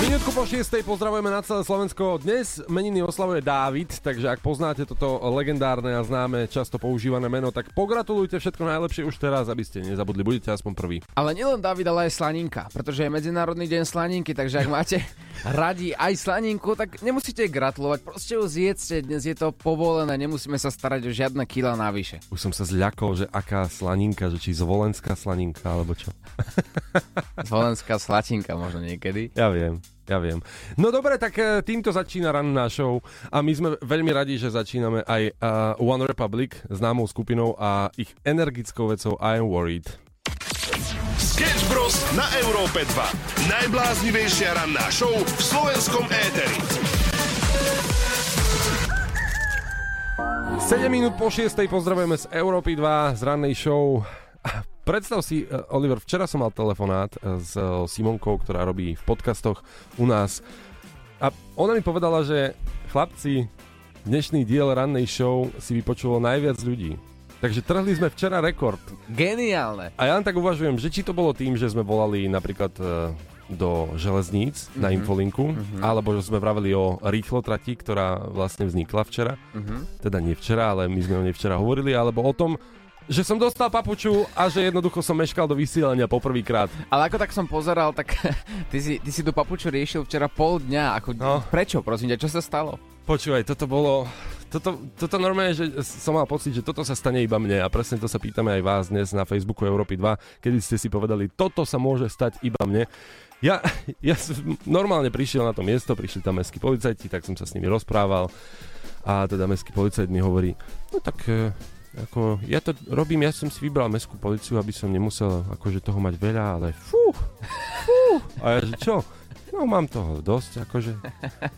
Minútku po 6. pozdravujeme na celé Slovensko. Dnes meniny oslavuje Dávid, takže ak poznáte toto legendárne a známe, často používané meno, tak pogratulujte všetko najlepšie už teraz, aby ste nezabudli, budete aspoň prvý. Ale nielen David, ale aj Slaninka, pretože je Medzinárodný deň Slaninky, takže ak máte radi aj Slaninku, tak nemusíte gratulovať, proste ju zjedzte, dnes je to povolené, nemusíme sa starať o žiadne kila navyše. Už som sa zľakol, že aká slaninka, že či zvolenská slaninka, alebo čo. Zvolenská slatinka možno niekedy. Ja viem. Ja viem. No dobre, tak e, týmto začína ranná show a my sme veľmi radi, že začíname aj uh, One Republic, známou skupinou a ich energickou vecou I Am Worried. Sketch Bros. na Európe 2. Najbláznivejšia ranná show v slovenskom éteri. 7 minút po 6. pozdravujeme z Európy 2 z rannej show. Predstav si, eh, Oliver, včera som mal telefonát eh, s eh, Simonkou, ktorá robí v podcastoch u nás a ona mi povedala, že chlapci, dnešný diel rannej show si vypočulo najviac ľudí. Takže trhli sme včera rekord. Geniálne. A ja len tak uvažujem, že či to bolo tým, že sme volali napríklad do železníc mm-hmm. na infolinku, mm-hmm. alebo že sme vraveli o rýchlotrati, ktorá vlastne vznikla včera. Mm-hmm. Teda nie včera, ale my sme o nej včera hovorili, alebo o tom, že som dostal papuču a že jednoducho som meškal do vysielania poprvýkrát. Ale ako tak som pozeral, tak ty si, ty si tú papuču riešil včera pol dňa. Ako, no. Prečo, prosím ťa, čo sa stalo? Počúvaj, toto bolo... Toto, toto normálne, že som mal pocit, že toto sa stane iba mne a presne to sa pýtame aj vás dnes na Facebooku Európy 2, kedy ste si povedali, toto sa môže stať iba mne. Ja, ja som normálne prišiel na to miesto, prišli tam mestskí policajti, tak som sa s nimi rozprával a teda mestský policajt mi hovorí, no tak e, ako, ja to robím, ja som si vybral mestskú policiu, aby som nemusel akože toho mať veľa, ale fú, fú. A ja že čo? No mám toho dosť, akože.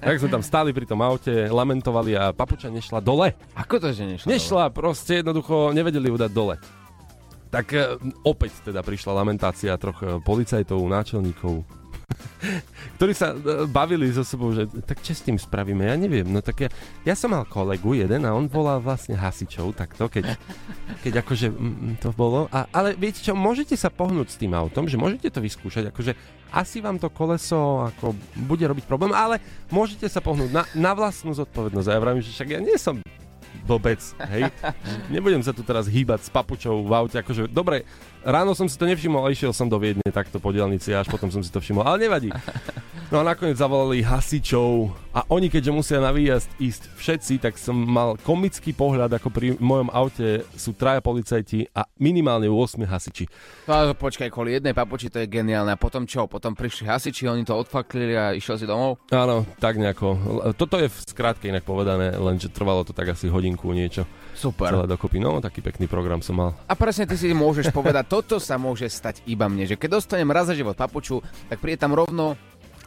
Tak sme tam stáli pri tom aute, lamentovali a papuča nešla dole. Ako to, že nešla Nešla, dole? proste jednoducho nevedeli ju dať dole. Tak e, opäť teda prišla lamentácia troch e, policajtov, náčelníkov, ktorí sa e, bavili so sebou, že tak čo s tým spravíme, ja neviem. No tak ja, ja som mal kolegu jeden a on volal vlastne hasičov, takto, keď, keď akože mm, to bolo. A, ale viete čo, môžete sa pohnúť s tým autom, že môžete to vyskúšať, akože asi vám to koleso ako bude robiť problém, ale môžete sa pohnúť na, na vlastnú zodpovednosť. A ja vravím, že však ja nie som blbec, hej. Nebudem sa tu teraz hýbať s papučou v aute, akože dobre, Ráno som si to nevšimol a išiel som do Viedne takto po dielnici až potom som si to všimol, ale nevadí. No a nakoniec zavolali hasičov a oni keďže musia na výjazd ísť všetci, tak som mal komický pohľad, ako pri mojom aute sú traja policajti a minimálne 8 hasiči. No počkaj, kvôli jednej papuči to je geniálne. A potom čo? Potom prišli hasiči, oni to odfaklili a išiel si domov? Áno, tak nejako. Toto je v skrátke inak povedané, lenže trvalo to tak asi hodinku niečo. Super. Celé dokopy. No, taký pekný program som mal. A presne ty si môžeš povedať, toto sa môže stať iba mne, že keď dostanem raz za život papuču, tak príde tam rovno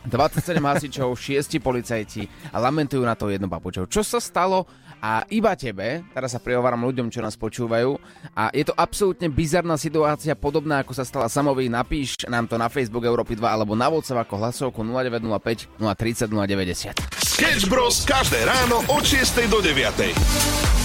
27 hasičov, 6 policajti a lamentujú na to jednu papučou. Čo sa stalo? A iba tebe, teraz sa prihováram ľuďom, čo nás počúvajú, a je to absolútne bizarná situácia, podobná ako sa stala Samovi, napíš nám to na Facebook Európy 2 alebo na WhatsApp ako hlasovku 0905 030 090. Sketch Bros. každé ráno od 6 do 9.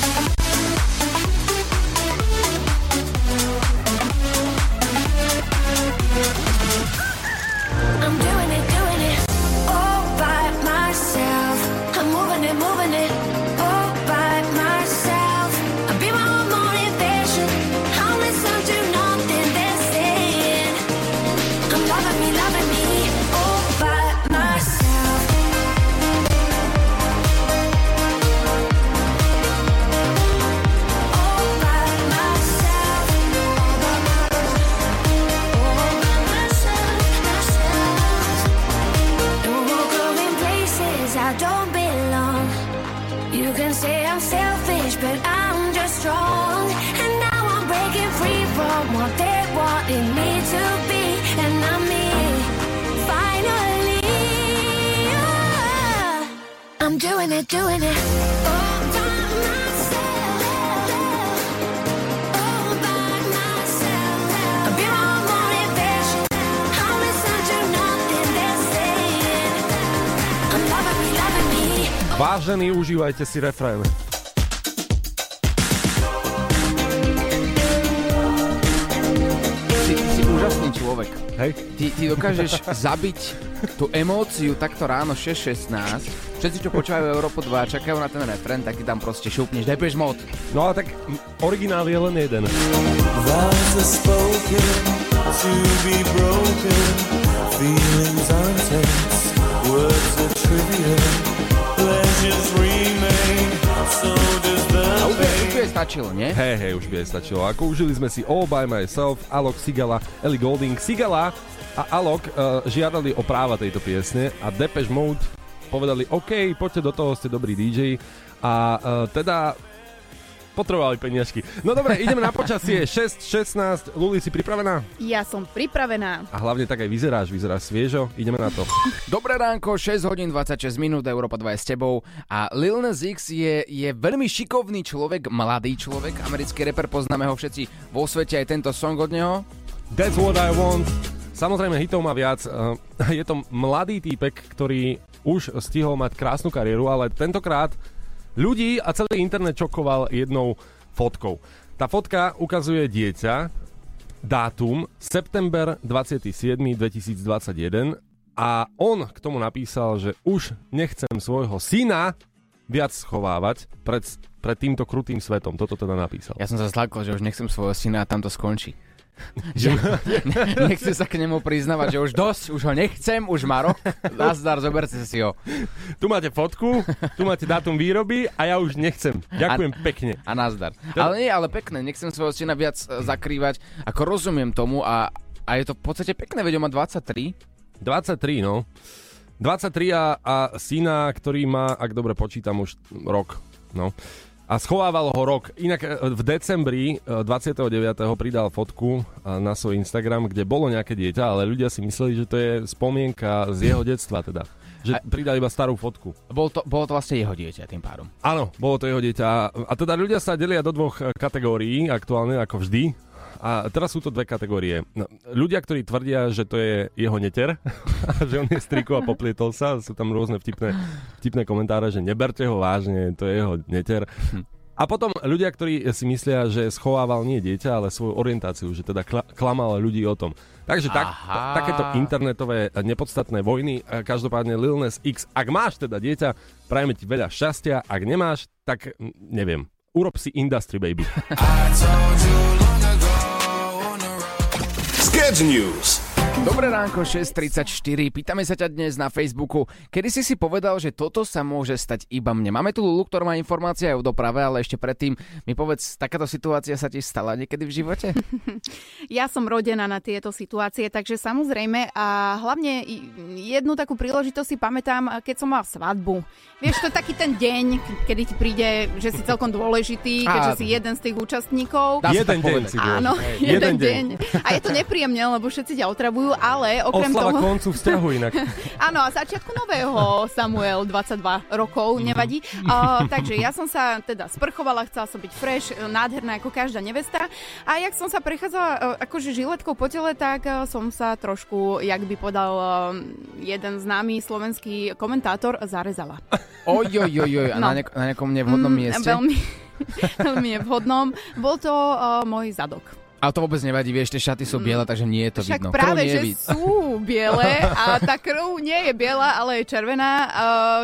doing it, doing it. Vážení, užívajte si refrén. Si, si úžasný človek. Hej? Ty, ty dokážeš zabiť tú emóciu takto ráno 6.16. Všetci, čo počúvajú Európu 2 a čakajú na ten refren, tak ty tam proste šupneš Depeche Mode. No ale tak originál je len jeden. A už by- už by aj stačilo, nie? Hej, hej, už by aj stačilo. Ako užili sme si All By Myself, Alok Sigala, Ellie Golding. Sigala a Alok uh, žiadali o práva tejto piesne a Depeche Mode povedali, OK, poďte do toho, ste dobrý DJ. A uh, teda potrebovali peniažky. No dobre, ideme na počasie. 6.16. Luli, si pripravená? Ja som pripravená. A hlavne tak aj vyzeráš, vyzeráš sviežo. Ideme na to. Dobré ránko, 6 hodín 26 minút, Európa 2 je s tebou a Lil Nas X je, je veľmi šikovný človek, mladý človek, americký reper, poznáme ho všetci vo svete, aj tento song od neho. That's what I want. Samozrejme, hitov má viac. Uh, Je to mladý týpek, ktorý už stihol mať krásnu kariéru, ale tentokrát ľudí a celý internet čokoval jednou fotkou. Tá fotka ukazuje dieťa, dátum september 27. 2021 a on k tomu napísal, že už nechcem svojho syna viac schovávať pred, pred týmto krutým svetom. Toto teda napísal. Ja som sa zlakol, že už nechcem svojho syna a tam to skončí. Že, nechcem sa k nemu priznávať, že už dosť, už ho nechcem, už má rok, nazdar, zoberte si ho. Tu máte fotku, tu máte dátum výroby a ja už nechcem. Ďakujem pekne. A nazdar. Ale nie, ale pekné, nechcem svojho syna viac e, zakrývať, ako rozumiem tomu a, a je to v podstate pekné, veď on má 23. 23, no. 23 a, a syna, ktorý má, ak dobre počítam, už rok. No. A schovával ho rok. Inak e, v decembri e, 29. pridal fotku e, na svoj Instagram, kde bolo nejaké dieťa, ale ľudia si mysleli, že to je spomienka z jeho detstva teda. Že pridal iba starú fotku. Bol to, bolo to vlastne jeho dieťa tým pádom. Áno, bolo to jeho dieťa. A teda ľudia sa delia do dvoch e, kategórií aktuálne, ako vždy. A teraz sú to dve kategórie. No, ľudia, ktorí tvrdia, že to je jeho neter, a že on je striko a poplietol sa, sú tam rôzne vtipné, vtipné komentáre, že neberte ho vážne, to je jeho neter. A potom ľudia, ktorí si myslia, že schovával nie dieťa, ale svoju orientáciu, že teda kla- klamal ľudí o tom. Takže tak, ta- takéto internetové eh, nepodstatné vojny, eh, každopádne Lil Nas X, ak máš teda dieťa, prajeme ti veľa šťastia, ak nemáš, tak neviem, urob si Industry Baby. Sketch News. Dobré ránko, 6.34. Pýtame sa ťa dnes na Facebooku, kedy si si povedal, že toto sa môže stať iba mne. Máme tu Lulu, ktorá má informácie aj o doprave, ale ešte predtým mi povedz, takáto situácia sa ti stala niekedy v živote? Ja som rodená na tieto situácie, takže samozrejme a hlavne jednu takú príležitosť si pamätám, keď som mal svadbu. Vieš, to je taký ten deň, kedy ti príde, že si celkom dôležitý, keďže Áno. si jeden z tých účastníkov. Jeden deň si. Áno, Hej, jeden, deň. A je to nepríjemné, lebo všetci ťa otravujú, ale okrem Oslava toho... koncu vzťahu inak. Áno, a začiatku nového Samuel, 22 rokov, nevadí. Uh, takže ja som sa teda sprchovala, chcela som byť fresh, nádherná ako každá nevesta. A jak som sa prechádzala uh, akože žiletkou po tele, tak uh, som sa trošku, jak by podal uh, jeden známy slovenský komentátor, zarezala. Oj, oj, oj, oj, a No. na, nek- na nejakom nevhodnom Mm, mieste? Veľmi, veľmi nevhodnom. Bol to uh, môj zadok. Ale to vôbec nevadí, vieš, tie šaty sú biele, takže nie je to Však vidno. práve, je že vid- sú biele a tá krv nie je biela, ale je červená, uh,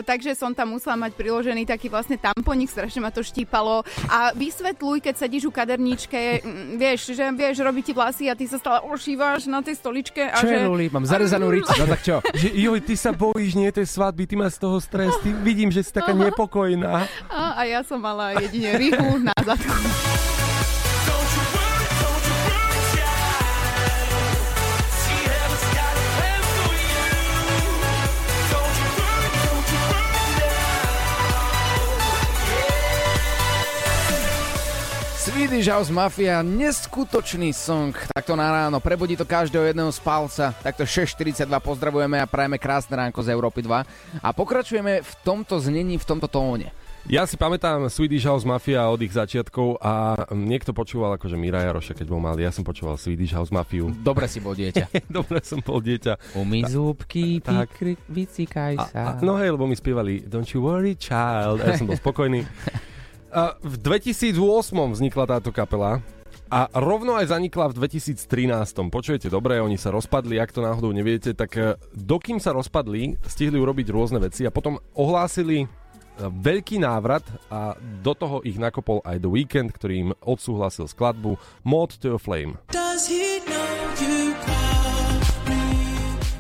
takže som tam musela mať priložený taký vlastne tamponik, strašne ma to štípalo a vysvetľuj, keď sedíš u kaderníčke, mm, vieš, že vieš, robí ti vlasy a ty sa stále ošívaš na tej stoličke a Čo je, že... Luli? Mám zarezanú rič, no tak čo? Že joj, ty sa bojíš, nie tej svadby, ty máš z toho stres, ty vidím, že si taká nepokojná. A, a ja som mala jedine rihu na zadku. Swedish House Mafia, neskutočný song. Takto na ráno, prebudí to každého jedného spálca. Takto 6.42 pozdravujeme a prajeme krásne ránko z Európy 2. A pokračujeme v tomto znení, v tomto tóne. Ja si pamätám Swedish House Mafia od ich začiatkov a niekto počúval akože Mira Jaroša, keď bol malý. Ja som počúval Swedish House Mafiu. Dobre si bol dieťa. Dobre som bol dieťa. Umy zúbky, vycikaj A, sa. a, no hej, lebo mi spievali Don't you worry child. A ja som bol spokojný. V 2008 vznikla táto kapela a rovno aj zanikla v 2013. Počujete dobre, oni sa rozpadli, ak to náhodou neviete, tak e, dokým sa rozpadli, stihli urobiť rôzne veci a potom ohlásili e, veľký návrat a do toho ich nakopol aj The Weeknd, ktorý im odsúhlasil skladbu Mod to a Flame.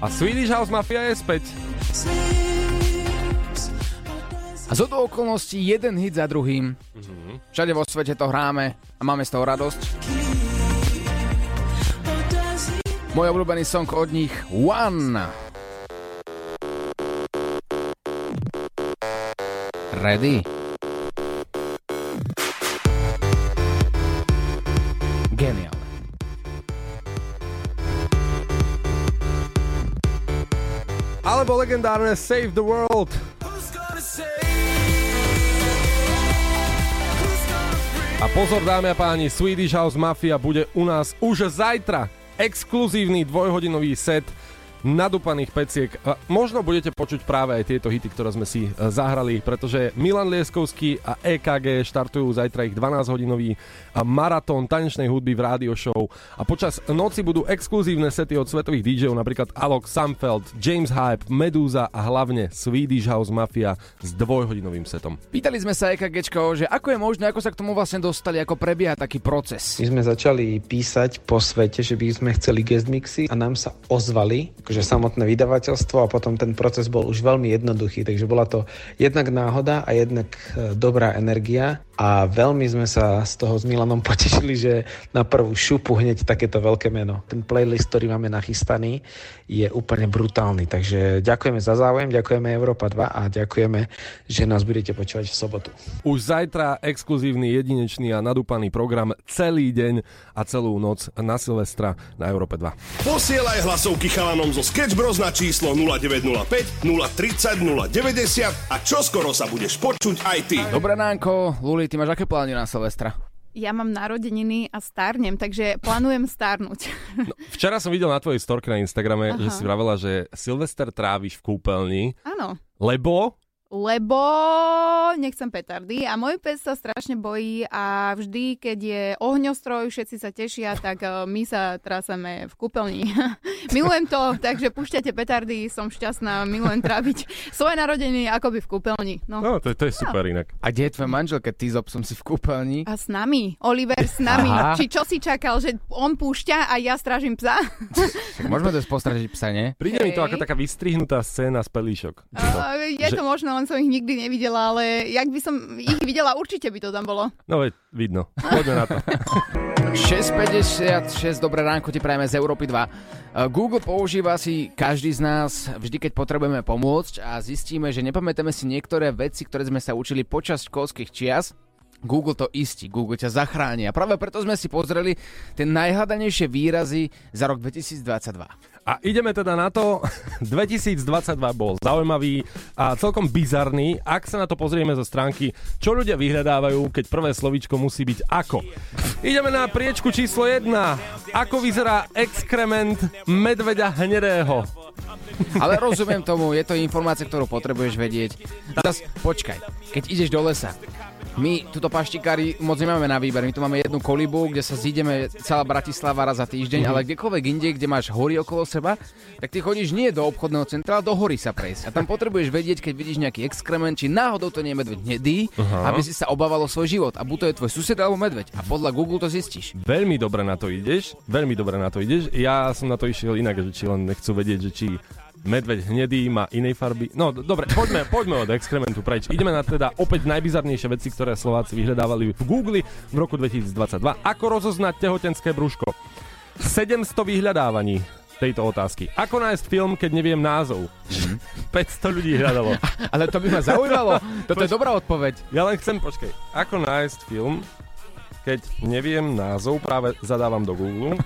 A Swedish House Mafia je späť. A zo do okolností jeden hit za druhým. Všade vo svete to hráme a máme z toho radosť. Môj obľúbený song od nich One. Ready? Geniálne. Alebo legendárne Save the World. A pozor dámy a páni, Swedish House Mafia bude u nás už zajtra. Exkluzívny dvojhodinový set nadúpaných peciek. A možno budete počuť práve aj tieto hity, ktoré sme si e, zahrali, pretože Milan Lieskovský a EKG štartujú zajtra ich 12-hodinový maratón tanečnej hudby v rádio show a počas noci budú exkluzívne sety od svetových DJov, napríklad Alok Samfeld, James Hype, Medusa a hlavne Swedish House Mafia s dvojhodinovým setom. Pýtali sme sa EKGčko, že ako je možné, ako sa k tomu vlastne dostali, ako prebieha taký proces. My sme začali písať po svete, že by sme chceli guest mixy a nám sa ozvali, akože samotné vydavateľstvo a potom ten proces bol už veľmi jednoduchý, takže bola to jednak náhoda a jednak e, dobrá energia a veľmi sme sa z toho s Milanom potešili, že na prvú šupu hneď takéto veľké meno. Ten playlist, ktorý máme nachystaný, je úplne brutálny, takže ďakujeme za záujem, ďakujeme Európa 2 a ďakujeme, že nás budete počúvať v sobotu. Už zajtra exkluzívny, jedinečný a nadúpaný program celý deň a celú noc na Silvestra na Európe 2. Posielaj hlasovky chalanom zo Sketch Bros na číslo 0905 030 090 a čoskoro sa budeš počuť aj ty. Dobré ránko, Luli, ty máš aké plány na Silvestra? Ja mám narodeniny a stárnem, takže plánujem stárnuť. Včera som videl na tvojej storke na Instagrame, Aha. že si vravela, že Silvester tráviš v kúpeľni, Áno. lebo... Lebo nechcem petardy a môj pes sa strašne bojí a vždy, keď je ohňostroj, všetci sa tešia, tak eh, my sa traseme v kúpeľni. milujem to, takže púšťate petardy, som šťastná, milujem tráviť svoje narodeniny akoby v kúpeľni. No. No, to, to je super inak. A kde je tvoj manžel, keď ty s obsom si v kúpeľni? A s nami, Oliver s nami. Aha. Či čo si čakal, že on púšťa a ja strážim psa? Môžeme to postražiť psa, nie? Príde mi to Hej. ako taká vystrihnutá scéna z pelíšok. A je to možno, som ich nikdy nevidela, ale jak by som ich videla, určite by to tam bolo. No veď, vidno. Poďme na to. 6.56, dobré ránko ti prajeme z Európy 2. Uh, Google používa si každý z nás vždy, keď potrebujeme pomôcť a zistíme, že nepamätáme si niektoré veci, ktoré sme sa učili počas školských čias. Google to istí, Google ťa zachráni a práve preto sme si pozreli tie najhľadanejšie výrazy za rok 2022. A ideme teda na to. 2022 bol zaujímavý a celkom bizarný, ak sa na to pozrieme zo stránky, čo ľudia vyhľadávajú, keď prvé slovíčko musí byť ako. Ideme na priečku číslo 1. Ako vyzerá exkrement medveďa hnedého? Ale rozumiem tomu, je to informácia, ktorú potrebuješ vedieť. Zas, počkaj, keď ideš do lesa, my tuto paštikári moc nemáme na výber, my tu máme jednu kolibu, kde sa zídeme celá Bratislava raz za týždeň, ale kdekoľvek inde, kde máš hory okolo seba, tak ty chodíš nie do obchodného centra, ale do hory sa prejsť. A tam potrebuješ vedieť, keď vidíš nejaký exkrement, či náhodou to nie je medveď hnedý, aby si sa obával o svoj život. A buď to je tvoj sused alebo medveď. A podľa Google to zistíš. Veľmi dobre na to ideš, veľmi dobre na to ideš. Ja som na to išiel inak, že či len nechcú vedieť, že či medveď hnedý má inej farby. No dobre, poďme, poďme od exkrementu preč. Ideme na teda opäť najbizarnejšie veci, ktoré Slováci vyhľadávali v Google v roku 2022. Ako rozoznať tehotenské brúško? 700 vyhľadávaní tejto otázky. Ako nájsť film, keď neviem názov? 500 ľudí hľadalo. Ale to by ma zaujímalo. Toto je dobrá odpoveď. Ja len chcem, počkej, ako nájsť film, keď neviem názov, práve zadávam do Google.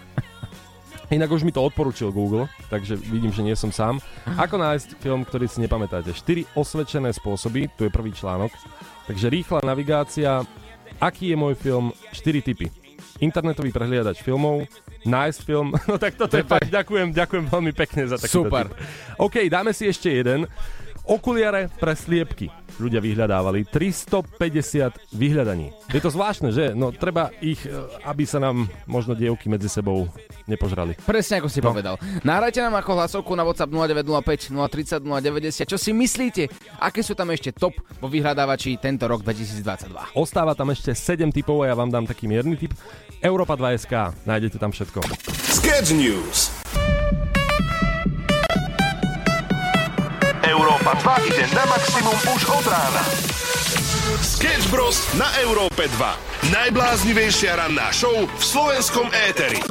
Inak už mi to odporučil Google, takže vidím, že nie som sám. Ako nájsť film, ktorý si nepamätáte? 4 osvedčené spôsoby, tu je prvý článok. Takže rýchla navigácia, aký je môj film, 4 typy. Internetový prehliadač filmov, nájsť film, no tak toto je fakt, ďakujem, ďakujem veľmi pekne za takýto Super. tip. OK, dáme si ešte jeden. Okuliare pre sliepky. Ľudia vyhľadávali 350 vyhľadaní. Je to zvláštne, že? No treba ich, e, aby sa nám možno dievky medzi sebou nepožrali. Presne ako si povedal. Nahrajte nám ako hlasovku na WhatsApp 0905 030 090. Čo si myslíte? Aké sú tam ešte top vo vyhľadávači tento rok 2022? Ostáva tam ešte 7 typov a ja vám dám taký mierny typ. Európa 2SK, nájdete tam všetko. Sketch News. Európa 2 ide na maximum už od rána. Sketch Bros. na Európe 2. Najbláznivejšia ranná show v slovenskom éteri.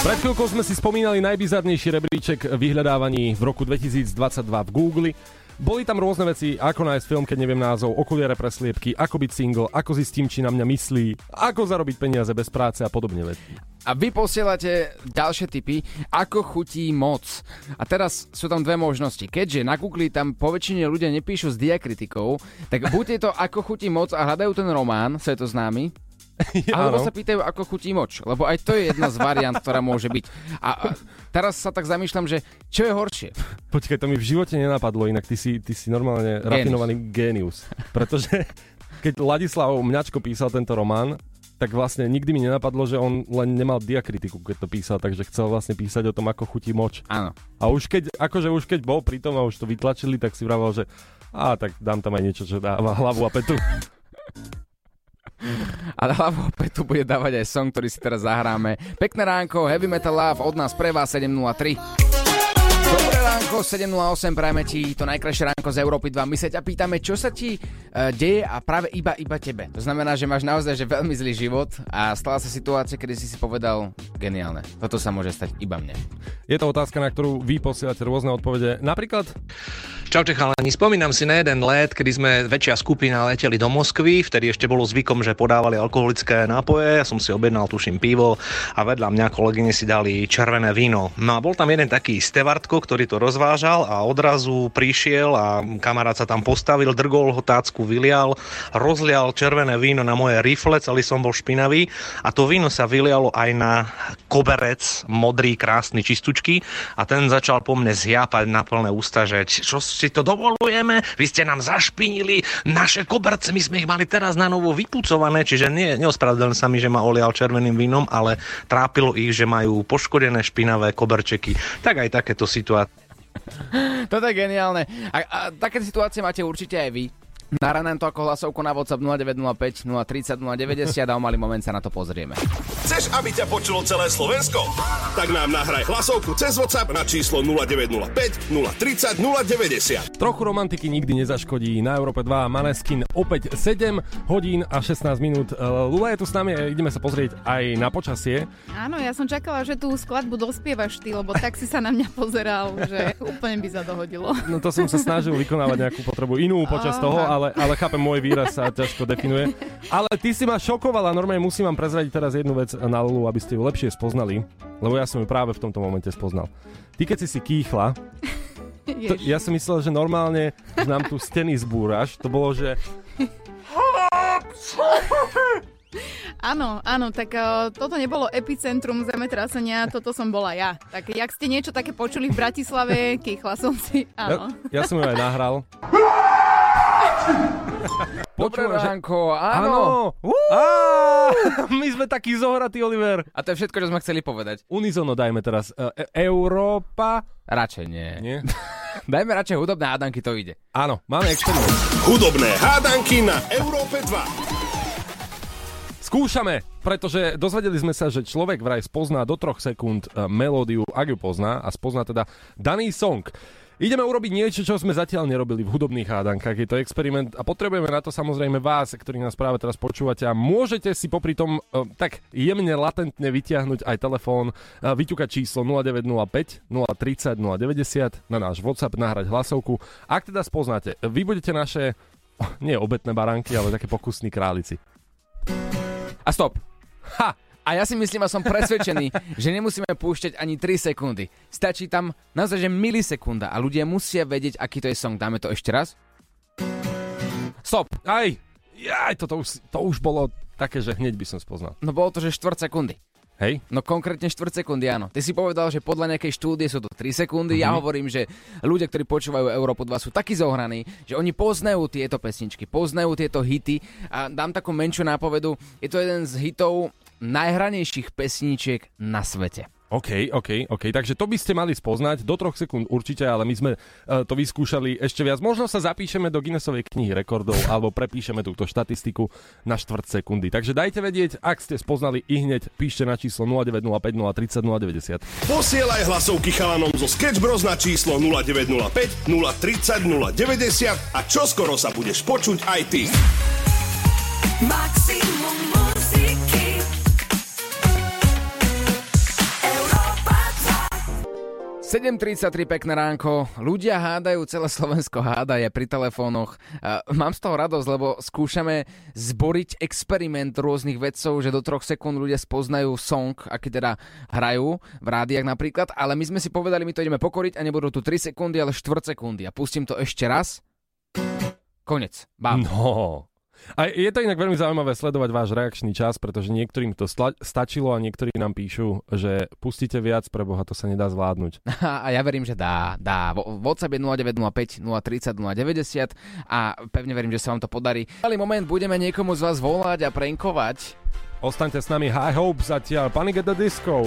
Pred chvíľkou sme si spomínali najbizarnejší rebríček vyhľadávaní v roku 2022 v Google. Boli tam rôzne veci, ako nájsť film, keď neviem názov, okuliare pre sliepky, ako byť single, ako zistím, či na mňa myslí, ako zarobiť peniaze bez práce a podobne. A vy posielate ďalšie tipy, ako chutí moc. A teraz sú tam dve možnosti. Keďže na Google tam po väčšine ľudia nepíšu s diakritikou, tak buď je to ako chutí moc a hľadajú ten román, svetoznámy, alebo sa pýtajú, ako chutí moč. Lebo aj to je jedna z variant, ktorá môže byť. A, a teraz sa tak zamýšľam, že čo je horšie? Počkaj, to mi v živote nenapadlo, inak ty si, ty si normálne rafinovaný génius. Pretože keď Ladislav Mňačko písal tento román, tak vlastne nikdy mi nenapadlo, že on len nemal diakritiku, keď to písal, takže chcel vlastne písať o tom, ako chutí moč. Áno. A už keď, akože už keď bol pri tom a už to vytlačili, tak si vravel, že a tak dám tam aj niečo, čo dáva hlavu a petu. A hlavu opäť tu bude dávať aj song, ktorý si teraz zahráme. Pekné ránko, Heavy Metal Love od nás pre vás 703. Ránko, 7.08, prajeme ti to najkrajšie ránko z Európy 2. My sa ťa pýtame, čo sa ti uh, deje a práve iba, iba tebe. To znamená, že máš naozaj že veľmi zlý život a stala sa situácia, kedy si si povedal, geniálne, toto sa môže stať iba mne. Je to otázka, na ktorú vy posielate rôzne odpovede. Napríklad, Čaute chalani, spomínam si na jeden let, kedy sme väčšia skupina leteli do Moskvy, vtedy ešte bolo zvykom, že podávali alkoholické nápoje, ja som si objednal, tuším, pivo a vedľa mňa kolegyne si dali červené víno. No a bol tam jeden taký stevartko, ktorý to rozvážal a odrazu prišiel a kamarát sa tam postavil, drgol ho tácku, vylial, rozlial červené víno na moje rifle, celý som bol špinavý a to víno sa vylialo aj na koberec, modrý, krásny, čistúčky a ten začal po mne zjapať na plné ústa, že čo si to dovolujeme, vy ste nám zašpinili naše koberce, my sme ich mali teraz na novo vypucované, čiže nie, neospravedlňujem sa mi, že ma olial červeným vínom, ale trápilo ich, že majú poškodené špinavé koberčeky. Tak aj takéto situácie. Toto je geniálne. A, a také situácie máte určite aj vy. Nahráme to ako hlasovku na WhatsApp 0905 030 090 a o malý moment sa na to pozrieme. Chceš, aby ťa počulo celé Slovensko? Tak nám nahraj hlasovku cez WhatsApp na číslo 0905 030 090. trochu romantiky nikdy nezaškodí. Na Európe 2 Maneskin opäť 7 hodín a 16 minút. E, Lula je tu s nami a ideme sa pozrieť aj na počasie. Áno, ja som čakala, že tú skladbu dospievaš ty, lebo tak si sa na mňa pozeral, že úplne by sa dohodilo. No to som sa snažil vykonávať nejakú potrebu inú počas toho, ale, ale chápem, môj výraz sa ťažko definuje. Ale ty si ma šokovala, normálne musím vám prezradiť teraz jednu vec na Lulu, aby ste ju lepšie spoznali, lebo ja som ju práve v tomto momente spoznal. Ty keď si si kýchla, to, ja som myslel, že normálne že nám tu steny zbúraš, to bolo, že Áno, áno, tak uh, toto nebolo epicentrum zemetrasenia, toto som bola ja. Tak jak ste niečo také počuli v Bratislave, kýchla som si, ja, áno. ja som ju aj nahral. Dobré Počúvaj, že- ránko, áno. Áno! Á, my sme takí zohratí, Oliver. A to je všetko, čo sme chceli povedať. Unizono dajme teraz. E- e- Európa... Radšej nie. Nie? Dajme radšej hudobné hádanky, to ide. Áno, máme experiment. Hudobné hádanky na Európe 2. Skúšame, pretože dozvedeli sme sa, že človek vraj spozná do troch sekúnd e, melódiu, ak ju pozná, a spozná teda daný song. Ideme urobiť niečo, čo sme zatiaľ nerobili v hudobných hádankách. Je to experiment a potrebujeme na to samozrejme vás, ktorí nás práve teraz počúvate a môžete si popri tom e, tak jemne latentne vytiahnuť aj telefón, e, vyťukať číslo 0905 030 090 na náš WhatsApp, nahrať hlasovku. Ak teda spoznáte, vy budete naše, nie obetné baránky, ale také pokusní králici. A stop. Ha! A ja si myslím a som presvedčený, že nemusíme púšťať ani 3 sekundy. Stačí tam naozaj, že milisekunda a ľudia musia vedieť, aký to je song. Dáme to ešte raz? Stop. Aj, aj, toto už, to už bolo také, že hneď by som spoznal. No bolo to, že 4 sekundy. Hej? No konkrétne 4 sekundy, áno. Ty si povedal, že podľa nejakej štúdie sú to 3 sekundy. Ja hovorím, že ľudia, ktorí počúvajú Európu 2 sú takí zohraní, že oni poznajú tieto pesničky, poznajú tieto hity a dám takú menšiu nápovedu. Je to jeden z hitov najhranejších pesničiek na svete. OK, OK, OK. Takže to by ste mali spoznať do troch sekúnd určite, ale my sme uh, to vyskúšali ešte viac. Možno sa zapíšeme do Guinnessovej knihy rekordov alebo prepíšeme túto štatistiku na štvrť sekundy. Takže dajte vedieť, ak ste spoznali i hneď, píšte na číslo 0905 030 090. Posielaj hlasovky chalanom zo Sketch Bros na číslo 0905 030 090 a čoskoro sa budeš počuť aj ty. Maximum 7.33, pekné ránko. Ľudia hádajú, celé Slovensko háda, je pri telefónoch. Mám z toho radosť, lebo skúšame zboriť experiment rôznych vedcov, že do troch sekúnd ľudia spoznajú song, aký teda hrajú v rádiách napríklad, ale my sme si povedali, my to ideme pokoriť a nebudú tu 3 sekundy, ale 4 sekundy. A pustím to ešte raz. Konec. Bám. No. A je to inak veľmi zaujímavé sledovať váš reakčný čas, pretože niektorým to stla- stačilo a niektorí nám píšu, že pustíte viac, pre Boha to sa nedá zvládnuť. A ja verím, že dá, dá. WhatsApp je 0905 030 090 a pevne verím, že sa vám to podarí. Malý moment budeme niekomu z vás volať a prankovať. Ostaňte s nami High Hope zatiaľ, Panic at the Disco.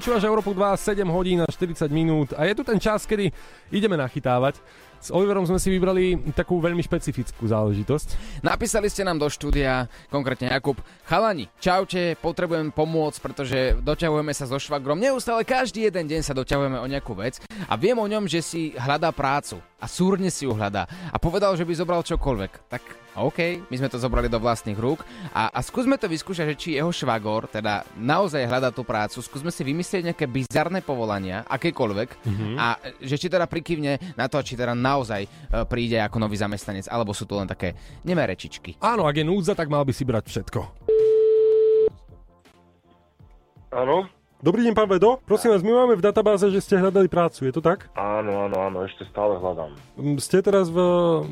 Počúvaš Európu 2, 7 hodín a 40 minút a je tu ten čas, kedy ideme nachytávať. S Oliverom sme si vybrali takú veľmi špecifickú záležitosť. Napísali ste nám do štúdia, konkrétne Jakub. Chalani, čaute, potrebujem pomôcť, pretože doťahujeme sa so švagrom. Neustále každý jeden deň sa doťahujeme o nejakú vec a viem o ňom, že si hľadá prácu a súrne si ju hľadá a povedal, že by zobral čokoľvek. Tak OK, my sme to zobrali do vlastných rúk a, a skúsme to vyskúšať, že či jeho švagor teda naozaj hľadá tú prácu, skúsme si vymyslieť nejaké bizarné povolania, akékoľvek Mhm. a že či teda prikyvne na to, či teda naozaj e, príde ako nový zamestnanec, alebo sú to len také nemé rečičky. Áno, ak je núdza, tak mal by si brať všetko. Áno? Dobrý deň, pán Vedo. Prosím vás, my máme v databáze, že ste hľadali prácu, je to tak? Áno, áno, áno, ešte stále hľadám. Mm, Ste teraz v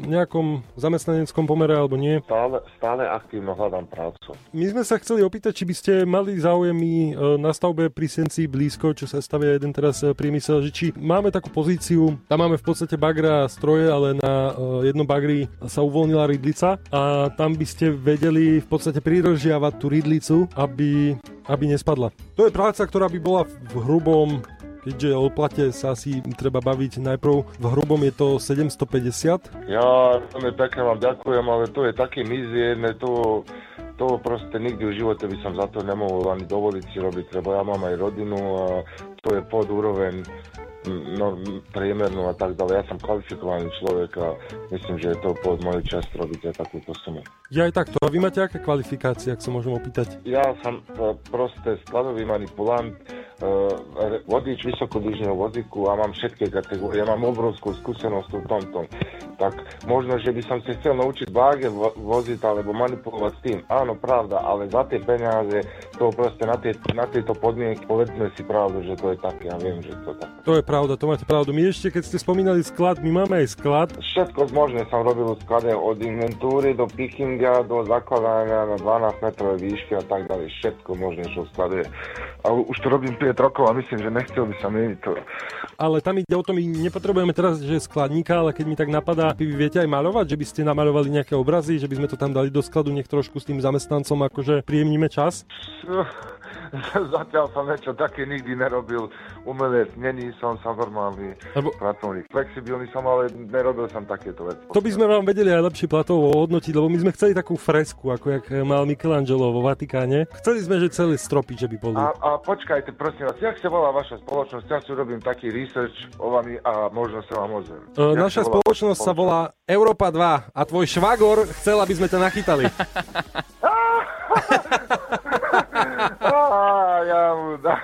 nejakom zamestnaneckom pomere alebo nie? Stále, stále aktívno hľadám prácu. My sme sa chceli opýtať, či by ste mali záujemy e, na stavbe pri Senci blízko, čo sa stavia jeden teraz e, priemysel, že či máme takú pozíciu, tam máme v podstate bagra a stroje, ale na jednom bagri sa uvoľnila rydlica a tam by ste vedeli v podstate prirozžiavať tú rydlicu, aby, aby nespadla. To je práca, ktorá by bola v hrubom Keďže o plate sa asi treba baviť najprv, v hrubom je to 750. Ja veľmi pekne vám ďakujem, ale to je také mizierne, to, to proste nikdy v živote by som za to nemohol ani dovoliť si robiť, lebo ja mám aj rodinu a to je pod úroveň no, priemernú a tak ďalej. Ja som kvalifikovaný človek a myslím, že je to pod moju časť robiť aj takúto sumu. Ja aj takto. A vy máte aké kvalifikácie, ak sa môžem opýtať? Ja som e, proste skladový manipulant, e, vodič vysokodýžneho vozíku a mám všetky kategórie. Ja mám obrovskú skúsenosť v tomto. Tak možno, že by som si chcel naučiť váge vo- voziť alebo manipulovať s tým. Áno, pravda, ale za tie peniaze, to proste na, tie, na tieto podmienky, povedzme si pravdu, že to je také. Ja viem, že to je také. To je pravda, to máte pravdu. My ešte, keď ste spomínali sklad, my máme aj sklad. Všetko možné som robil v sklade od inventúry do pickinga, do zakladania na 12 metrovej výšky a tak ďalej. Všetko možné, čo v sklade. A už to robím 5 rokov a myslím, že nechcel by sa meniť to. Ale tam ide o to, my nepotrebujeme teraz, že skladníka, ale keď mi tak napadá, vy viete aj maľovať, že by ste namaľovali nejaké obrazy, že by sme to tam dali do skladu, nech trošku s tým zamestnancom akože príjemníme čas. Zatiaľ som niečo také nikdy nerobil. Umelec, není som sa normálny Lebo- pracovník. Flexibilný som, ale nerobil som takéto veci. To by sme vám vedeli aj lepšie platovo hodnotiť, lebo my sme chceli takú fresku, ako jak mal Michelangelo vo Vatikáne. Chceli sme, že celé stropy, že by boli. A, a počkajte, prosím vás, jak sa volá vaša spoločnosť? Ja si urobím taký research o vami a možno sa vám ozvem. Jak Naša volá spoločnosť sa volá Európa 2 a tvoj švagor chcel, aby sme ťa nachytali. Á, ja mu dá.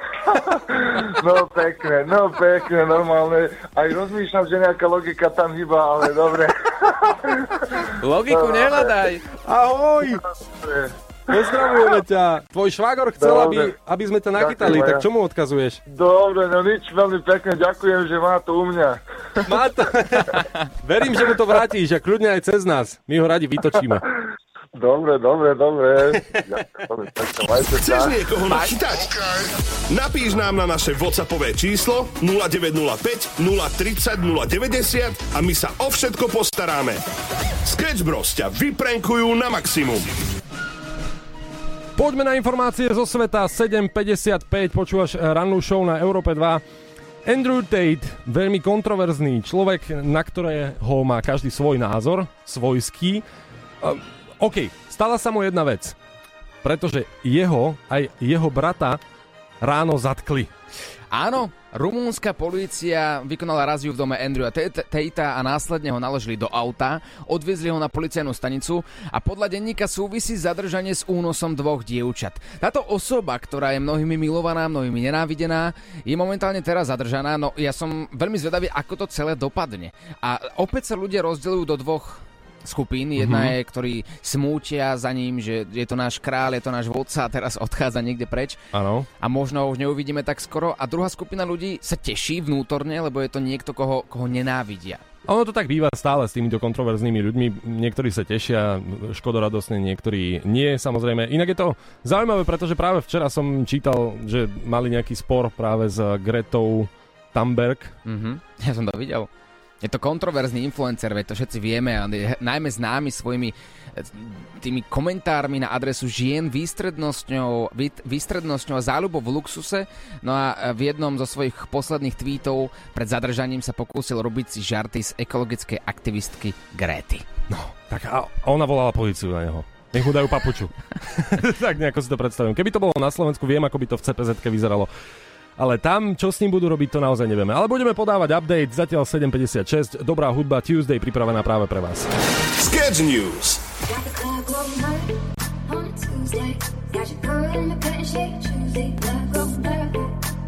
No pekne, no pekne, normálne. Aj rozmýšľam, že nejaká logika tam hýba, ale dobre. Logiku nehľadaj. Ahoj! Pozdravujeme ťa. Tvoj švagor chcel, aby, Dobre. aby sme ťa nachytali, Ďakujem, tak čo mu odkazuješ? Dobre, no nič, veľmi pekne ďakujem, že má to u mňa. Má to... Verím, že mu to vrátiš a kľudne aj cez nás. My ho radi vytočíme. Dobre, dobre, dobre. Chceš niekoho nachytať? Napíš nám na naše WhatsAppové číslo 0905 030 090 a my sa o všetko postaráme. Sketch Bros ťa vyprenkujú na maximum. Poďme na informácie zo sveta 7.55, počúvaš rannú show na Európe 2. Andrew Tate, veľmi kontroverzný človek, na ktorého má každý svoj názor, svojský. OK, stala sa mu jedna vec, pretože jeho aj jeho brata ráno zatkli. Áno, rumúnska polícia vykonala raziu v dome Andrewa Tatea a následne ho naložili do auta, odviezli ho na policajnú stanicu a podľa denníka súvisí zadržanie s únosom dvoch dievčat. Táto osoba, ktorá je mnohými milovaná, mnohými nenávidená, je momentálne teraz zadržaná, no ja som veľmi zvedavý, ako to celé dopadne. A opäť sa ľudia rozdeľujú do dvoch skupín. Jedna mm-hmm. je, ktorí smútia za ním, že je to náš kráľ, je to náš vodca a teraz odchádza niekde preč Áno. a možno ho už neuvidíme tak skoro. A druhá skupina ľudí sa teší vnútorne, lebo je to niekto, koho, koho nenávidia. A Ono to tak býva stále s týmito kontroverznými ľuďmi. Niektorí sa tešia škodoradosne, niektorí nie, samozrejme. Inak je to zaujímavé, pretože práve včera som čítal, že mali nejaký spor práve s Gretou Thunberg. Mhm, ja som to videl. Je to kontroverzný influencer, veď to všetci vieme, a je najmä známy svojimi e, tými komentármi na adresu žien, výstrednosťou, vý- výstrednosťou a záľubou v luxuse. No a v jednom zo svojich posledných tweetov pred zadržaním sa pokúsil robiť si žarty z ekologickej aktivistky Gréty. No, tak a ona volala policiu na neho. Nech mu dajú papuču. tak nejako si to predstavujem. Keby to bolo na Slovensku, viem, ako by to v CPZ vyzeralo. Ale tam, čo s ním budú robiť, to naozaj nevieme. Ale budeme podávať update, zatiaľ 7.56, dobrá hudba Tuesday pripravená práve pre vás. Sketch News. Got the club going hard on a Tuesday. Got your girl in the curtain shake Tuesday. Club going hard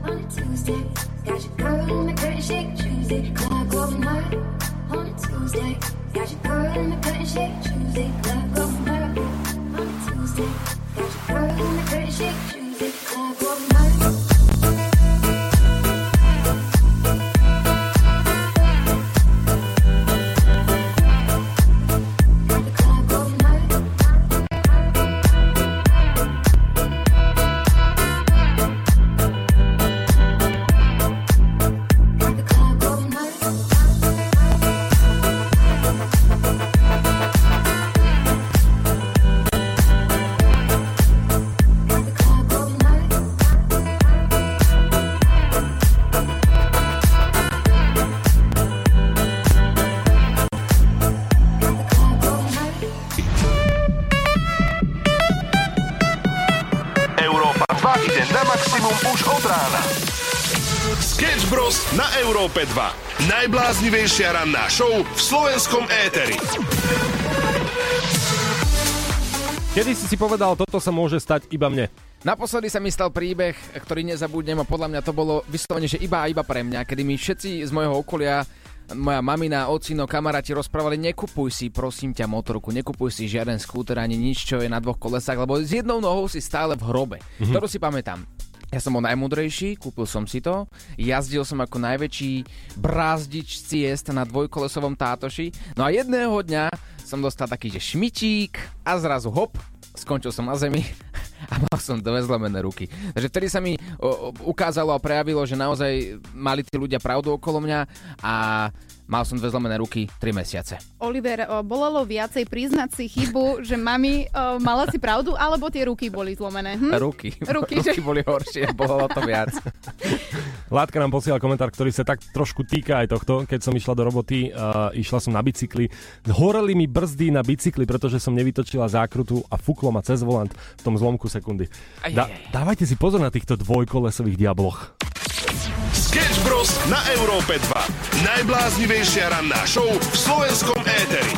on a Tuesday. Got your girl in the curtain shake Tuesday. Club going hard Európe 2. Najbláznivejšia ranná show v slovenskom éteri. Kedy si si povedal, toto sa môže stať iba mne? Naposledy sa mi stal príbeh, ktorý nezabudnem a podľa mňa to bolo vyslovene, že iba a iba pre mňa, kedy mi všetci z môjho okolia moja mamina, ocino, kamaráti rozprávali, nekupuj si prosím ťa motorku, nekupuj si žiaden skúter ani nič, čo je na dvoch kolesách, lebo s jednou nohou si stále v hrobe, mm-hmm. ktorú si pamätám. Ja som bol najmudrejší, kúpil som si to, jazdil som ako najväčší brázdič ciest na dvojkolesovom tátoši, no a jedného dňa som dostal taký, že šmitík a zrazu hop, skončil som na zemi a mal som dve zlomené ruky. Takže vtedy sa mi ukázalo a prejavilo, že naozaj mali tí ľudia pravdu okolo mňa a mal som dve zlomené ruky 3 mesiace. Oliver, o, bolelo viacej priznať si chybu, že mami o, mala si pravdu, alebo tie ruky boli zlomené? Hm? Ruky. Ruky, ruky že- boli horšie, bolo to viac. Látka nám posiela komentár, ktorý sa tak trošku týka aj tohto. Keď som išla do roboty, uh, išla som na bicykli. Horeli mi brzdy na bicykli, pretože som nevytočila zákrutu a fúklo ma cez volant v tom zlomku sekundy. Da- aj, aj. dávajte si pozor na týchto dvojkolesových diabloch. Sketch Bros. na Európe 2. Najbláznivejšia ranná show v slovenskom éteri.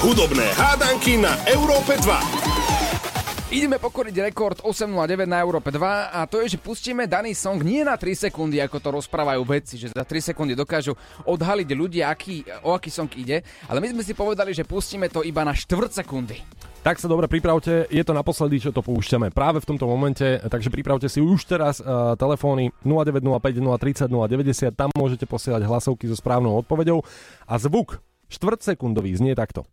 Hudobné hádanky na Európe 2. Ideme pokoriť rekord 8.09 na Európe 2 a to je, že pustíme daný song nie na 3 sekundy, ako to rozprávajú vedci, že za 3 sekundy dokážu odhaliť ľudia, aký, o aký song ide, ale my sme si povedali, že pustíme to iba na 4 sekundy. Tak sa dobre pripravte, je to naposledy, čo to púšťame práve v tomto momente, takže pripravte si už teraz uh, telefóny 0905 030 090, tam môžete posielať hlasovky so správnou odpoveďou a zvuk štvrtsekundový znie takto.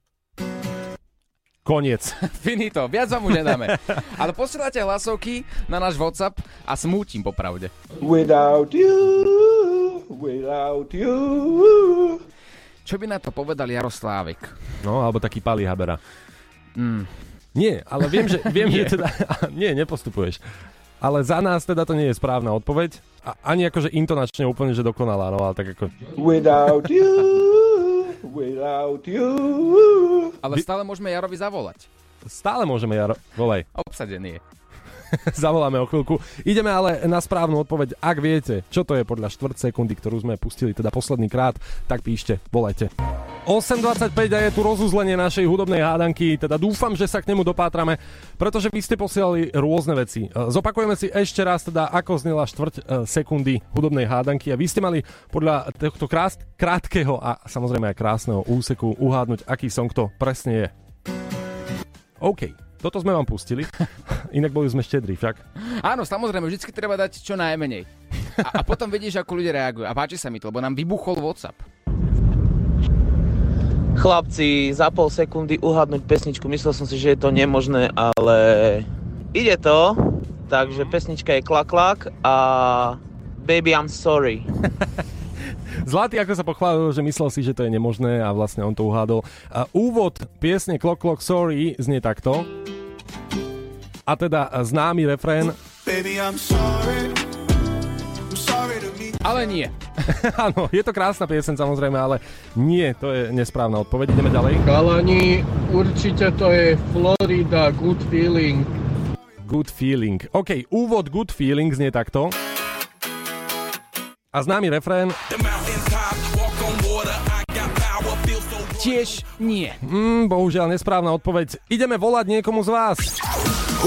Koniec. Finito, viac vám už nedáme. Ale posielate hlasovky na náš WhatsApp a smútim popravde. Without you, without you. Čo by na to povedal Jaroslávik? No, alebo taký palí habera. Mm. Nie, ale viem, že, viem, Nie. že teda... Nie, nepostupuješ. Ale za nás teda to nie je správna odpoveď. A ani akože intonačne úplne, že dokonalá, no ale tak ako... Without you, without you. Ale stále môžeme Jarovi zavolať. Stále môžeme, Jaro... Volej. Obsadený je. Zavoláme o chvíľku. Ideme ale na správnu odpoveď. Ak viete, čo to je podľa 4 sekundy, ktorú sme pustili teda posledný krát, tak píšte, volajte. 8.25 a je tu rozuzlenie našej hudobnej hádanky, teda dúfam, že sa k nemu dopátrame, pretože vy ste posielali rôzne veci. E, Zopakujeme si ešte raz teda, ako znela štvrť e, sekundy hudobnej hádanky a vy ste mali podľa tohto krás- krátkeho a samozrejme aj krásneho úseku uhádnuť, aký song to presne je. OK, toto sme vám pustili, inak boli sme štedrí však. Áno, samozrejme, vždy treba dať čo najmenej. A, a potom vidíš, ako ľudia reagujú. A páči sa mi to, lebo nám vybuchol WhatsApp. Chlapci, za pol sekundy uhadnúť pesničku, myslel som si, že je to nemožné, ale ide to. Takže pesnička je Klak Klak a Baby, I'm sorry. Zlatý ako sa pochválil, že myslel si, že to je nemožné a vlastne on to uhádol. A úvod piesne Clock Clock Sorry znie takto. A teda známy refrén. Baby, I'm sorry. Ale nie. Áno, je to krásna piesen samozrejme, ale nie, to je nesprávna odpoveď. Ideme ďalej. Kalani, určite to je Florida, good feeling. Good feeling. OK, úvod Good feeling znie takto. A známy refrén. Tiež nie. Mm, bohužiaľ nesprávna odpoveď. Ideme volať niekomu z vás.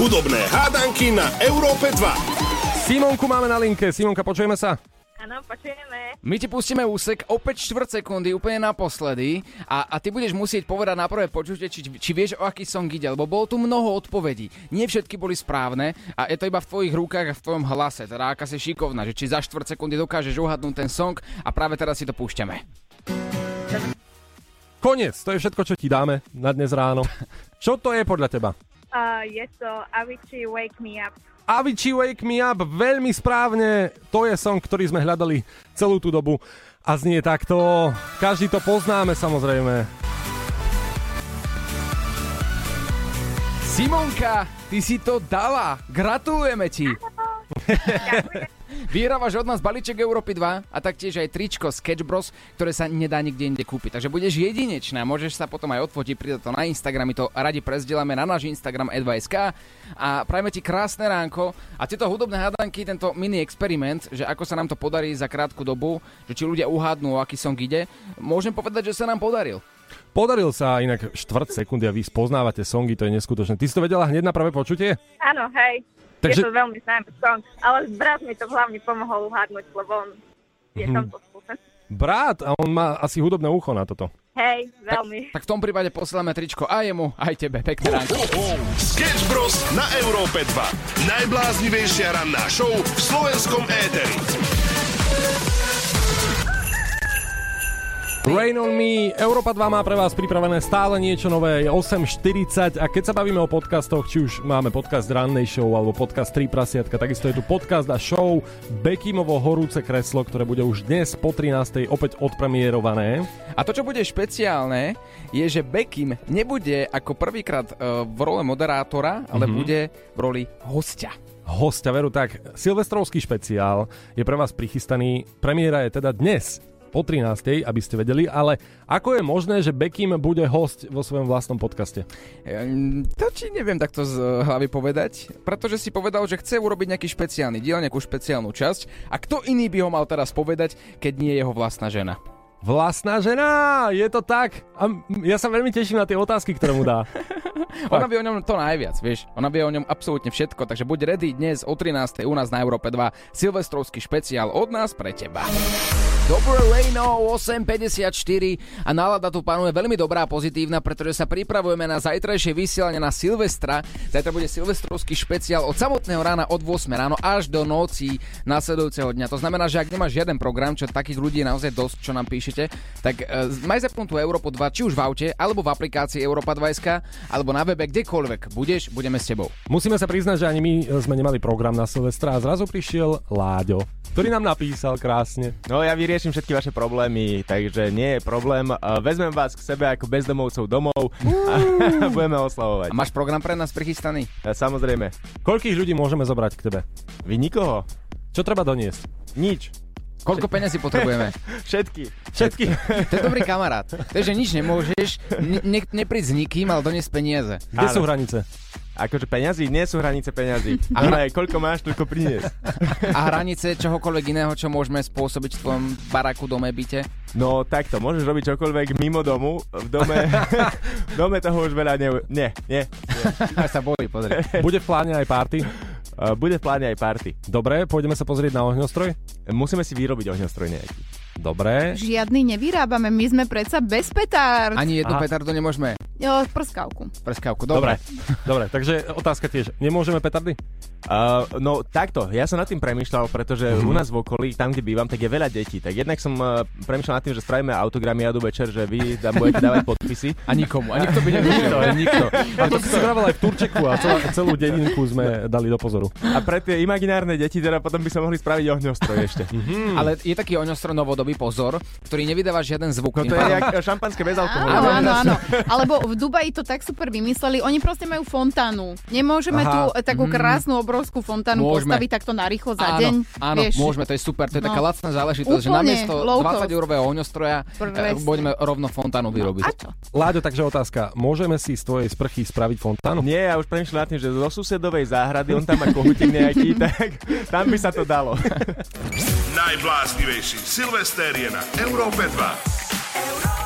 Hudobné hádanky na Európe 2. Simonku máme na linke. Simonka, počujeme sa? Áno, počujeme. My ti pustíme úsek opäť 4 sekundy, úplne naposledy a, a ty budeš musieť povedať na prvé počutie, či, či vieš, o aký song ide, lebo bolo tu mnoho odpovedí. Nie všetky boli správne a je to iba v tvojich rukách a v tvojom hlase, teda aká si šikovná, že či za 4 sekundy dokážeš uhadnúť ten song a práve teraz si to púšťame. Koniec, to je všetko, čo ti dáme na dnes ráno. Čo to je podľa teba? Uh, je to Avicii Wake Me Up. Avicii Wake Me Up, veľmi správne. To je song, ktorý sme hľadali celú tú dobu. A znie takto. Každý to poznáme samozrejme. Simonka, ty si to dala. Gratulujeme ti. Vyhrávaš od nás balíček Európy 2 a taktiež aj tričko Sketch Bros, ktoré sa nedá nikde inde kúpiť. Takže budeš jedinečná, môžeš sa potom aj odfotiť, pridať to na Instagram, my to radi prezdielame na náš Instagram e2sk a prajme ti krásne ránko a tieto hudobné hádanky, tento mini experiment, že ako sa nám to podarí za krátku dobu, že či ľudia uhádnú, o aký song ide, môžem povedať, že sa nám podaril. Podaril sa inak štvrt sekundy a vy spoznávate songy, to je neskutočné. Ty si to vedela hneď na prvé počutie? Áno, hej. Takže- Je to veľmi známy song, ale brat mi to hlavne pomohol uhádnuť, lebo on je Mhm. tam to skúsen. Brat, a on má asi hudobné ucho na toto. Hej, veľmi. Tak v tom prípade posielame tričko aj jemu, aj tebe. Pekné ránko. Sketch Bros. na Európe 2. Najbláznivejšia ranná show v slovenskom éteri. Rain on me, Európa 2 má pre vás pripravené stále niečo nové, je 8.40 a keď sa bavíme o podcastoch, či už máme podcast rannej show alebo podcast 3 prasiatka, takisto je tu podcast a show Bekimovo horúce kreslo, ktoré bude už dnes po 13. opäť odpremierované. A to, čo bude špeciálne, je, že Bekim nebude ako prvýkrát e, v role moderátora, ale Mhm. bude v roli hostia. Hostia, veru tak, silvestrovský špeciál je pre vás prichystaný, premiéra je teda dnes po 13. aby ste vedeli, ale ako je možné, že Bekim bude host vo svojom vlastnom podcaste? Ehm, To ti neviem takto z hlavy povedať, pretože si povedal, že chce urobiť nejaký špeciálny diel, nejakú špeciálnu časť a kto iný by ho mal teraz povedať, keď nie jeho vlastná žena. Vlastná žena, je to tak. A ja sa veľmi teším na tie otázky, ktoré mu dá. Ona vie o ňom to najviac, vieš. Ona vie o ňom absolútne všetko, takže buď ready dnes o 13. u nás na Európe 2 silvestrovský špeciál od nás pre teba. Dobré Rejno, 8.54 a nálada tu panuje veľmi dobrá, pozitívna, pretože sa pripravujeme na zajtrajšie vysielanie na Silvestra. Zajtra bude silvestrovský špeciál od samotného rána od 8 ráno až do noci nasledujúceho dňa. To znamená, že ak nemáš žiaden program, čo takých ľudí je naozaj dosť, čo nám píšete, tak uh, maj zapnutú Európu 2, či už v aute, alebo v aplikácii Európa 2, alebo na webe, kdekoľvek budeš, budeme s tebou. Musíme sa priznať, že ani my sme nemali program na Silvestra a zrazu prišiel Láďo, ktorý nám napísal krásne. No ja vyriešim všetky vaše problémy, takže nie je problém. Vezmem vás k sebe ako bezdomovcov domov a budeme oslavovať. A máš program pre nás prichystaný? Ja, samozrejme. Koľkých ľudí môžeme zobrať k tebe? Vy nikoho? Čo treba doniesť? Nič. Koľko peniazí potrebujeme? Všetky. Všetky. To je dobrý kamarát. Takže nič nemôžeš, ne, ne, nepríď s nikým, ale doniesť peniaze. Kde sú hranice? Akože peňazí? Nie sú hranice peňazí. Ale koľko máš, toľko priniesť. A hranice čohokoľvek iného, čo môžeme spôsobiť v tvojom baraku, dome, byte? No takto, môžeš robiť čokoľvek mimo domu. V dome, v dome toho už veľa ne... Nie, nie. A sa bojí, pozri. Bude v pláne aj party? Uh, bude v pláne aj party. Dobre, pôjdeme sa pozrieť na ohňostroj? Musíme si vyrobiť ohňostroj nejaký. Dobre. Žiadny nevyrábame, my sme predsa bez petárd. Ani jednu Aha. petardu nemôžeme. Jo, prskavku. Prskavku, Dobre. dobre. Dobre, takže otázka tiež. Nemôžeme petardy? Uh, no takto, ja som nad tým premyšľal, pretože Mhm. u nás v okolí, tam kde bývam, tak je veľa detí. Tak jednak som uh, premyšľal nad tým, že spravíme autogramy jadu večer, že vy tam budete dávať podpisy. A nikomu, a nikto by nevyšiel. Nikto, nikto. A to si vravel aj v Turčeku a celá, celú dedinku sme dali do pozoru. A pre tie imaginárne deti teda potom by sa mohli spraviť ohňostroj ešte. Mhm. Ale je taký oňostro novodobý pozor, ktorý nevydáva žiaden zvuk. No to je jak šampanské bez alkoholu. Áno, áno, áno. Alebo v Dubaji to tak super vymysleli. Oni proste majú fontánu. Nemôžeme Aha. tu eh, takú Mm. krásnu obrovskú fontánu Môžeme. postaviť takto narýchlo za áno, deň. Áno, vieš. môžeme, to je super, to je No. taká lacná záležitosť, že Úplne, namiesto low cost. 20 eurového ohňostroja eh, Presne. budeme rovno fontánu vyrobiť. A čo? Láďo, takže otázka. Môžeme si z tvojej sprchy spraviť fontánu? Nie, ja už premyšľam nad tým, že zo susedovej záhrady, on tam má kohutík nejaký, tak tam by sa to dalo. Najbláznivejší Silvester je na Európe 2.